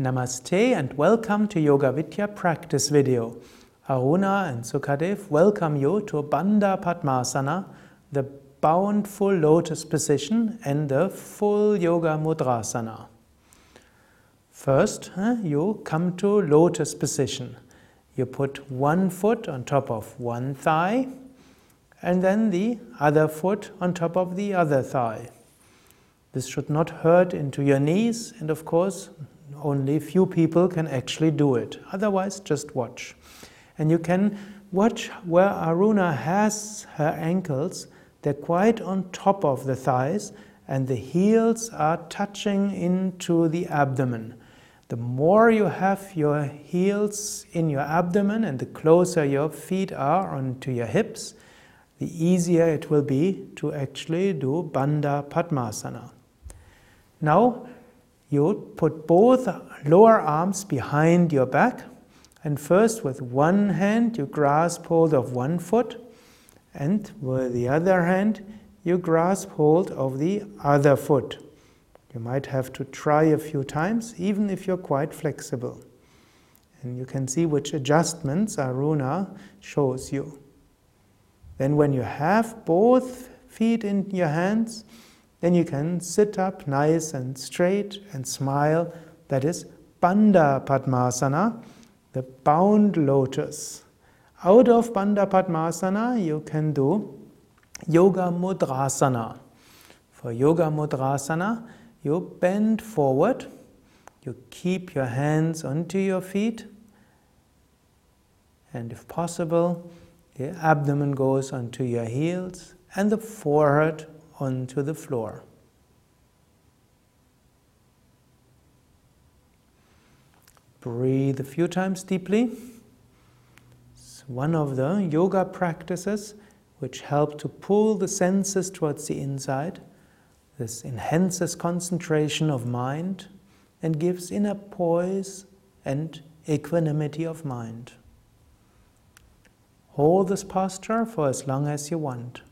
Namaste and welcome to Yoga Vidya practice video. Aruna and Sukadev welcome you to Bandha Padmasana, the bound full lotus position and the full Yoga Mudrasana. First, you come to lotus position. You put one foot on top of one thigh and then the other foot on top of the other thigh. This should not hurt into your knees and of course only few people can actually do it. Otherwise, just watch. And you can watch where Aruna has her ankles. They're quite on top of the thighs and the heels are touching into the abdomen. The more you have your heels in your abdomen and the closer your feet are onto your hips, the easier it will be to actually do Bandha Padmasana. Now, you put both lower arms behind your back, and first with one hand you grasp hold of one foot, and with the other hand you grasp hold of the other foot. You might have to try a few times, even if you're quite flexible. And you can see which adjustments Aruna shows you. Then, when you have both feet in your hands, then you can sit up nice and straight and smile. That is Bandha Padmasana, the bound lotus. Out of Bandha Padmasana, you can do Yoga Mudrasana. For Yoga Mudrasana, you bend forward, you keep your hands onto your feet, and if possible, the abdomen goes onto your heels and the forehead onto the floor. Breathe a few times deeply. It's one of the yoga practices which help to pull the senses towards the inside. This enhances concentration of mind and gives inner poise and equanimity of mind. Hold this posture for as long as you want.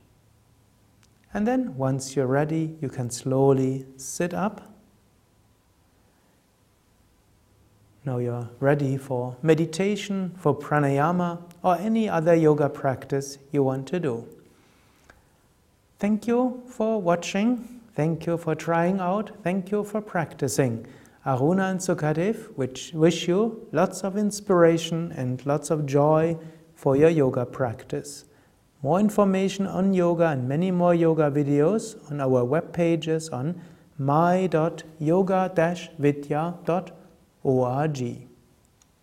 And then, once you're ready, you can slowly sit up. Now you're ready for meditation, for pranayama, or any other yoga practice you want to do. Thank you for watching. Thank you for trying out. Thank you for practicing. Aruna and Sukadev, which wish you lots of inspiration and lots of joy for your yoga practice. More information on yoga and many more yoga videos on our web pages on my.yoga-vidya.org.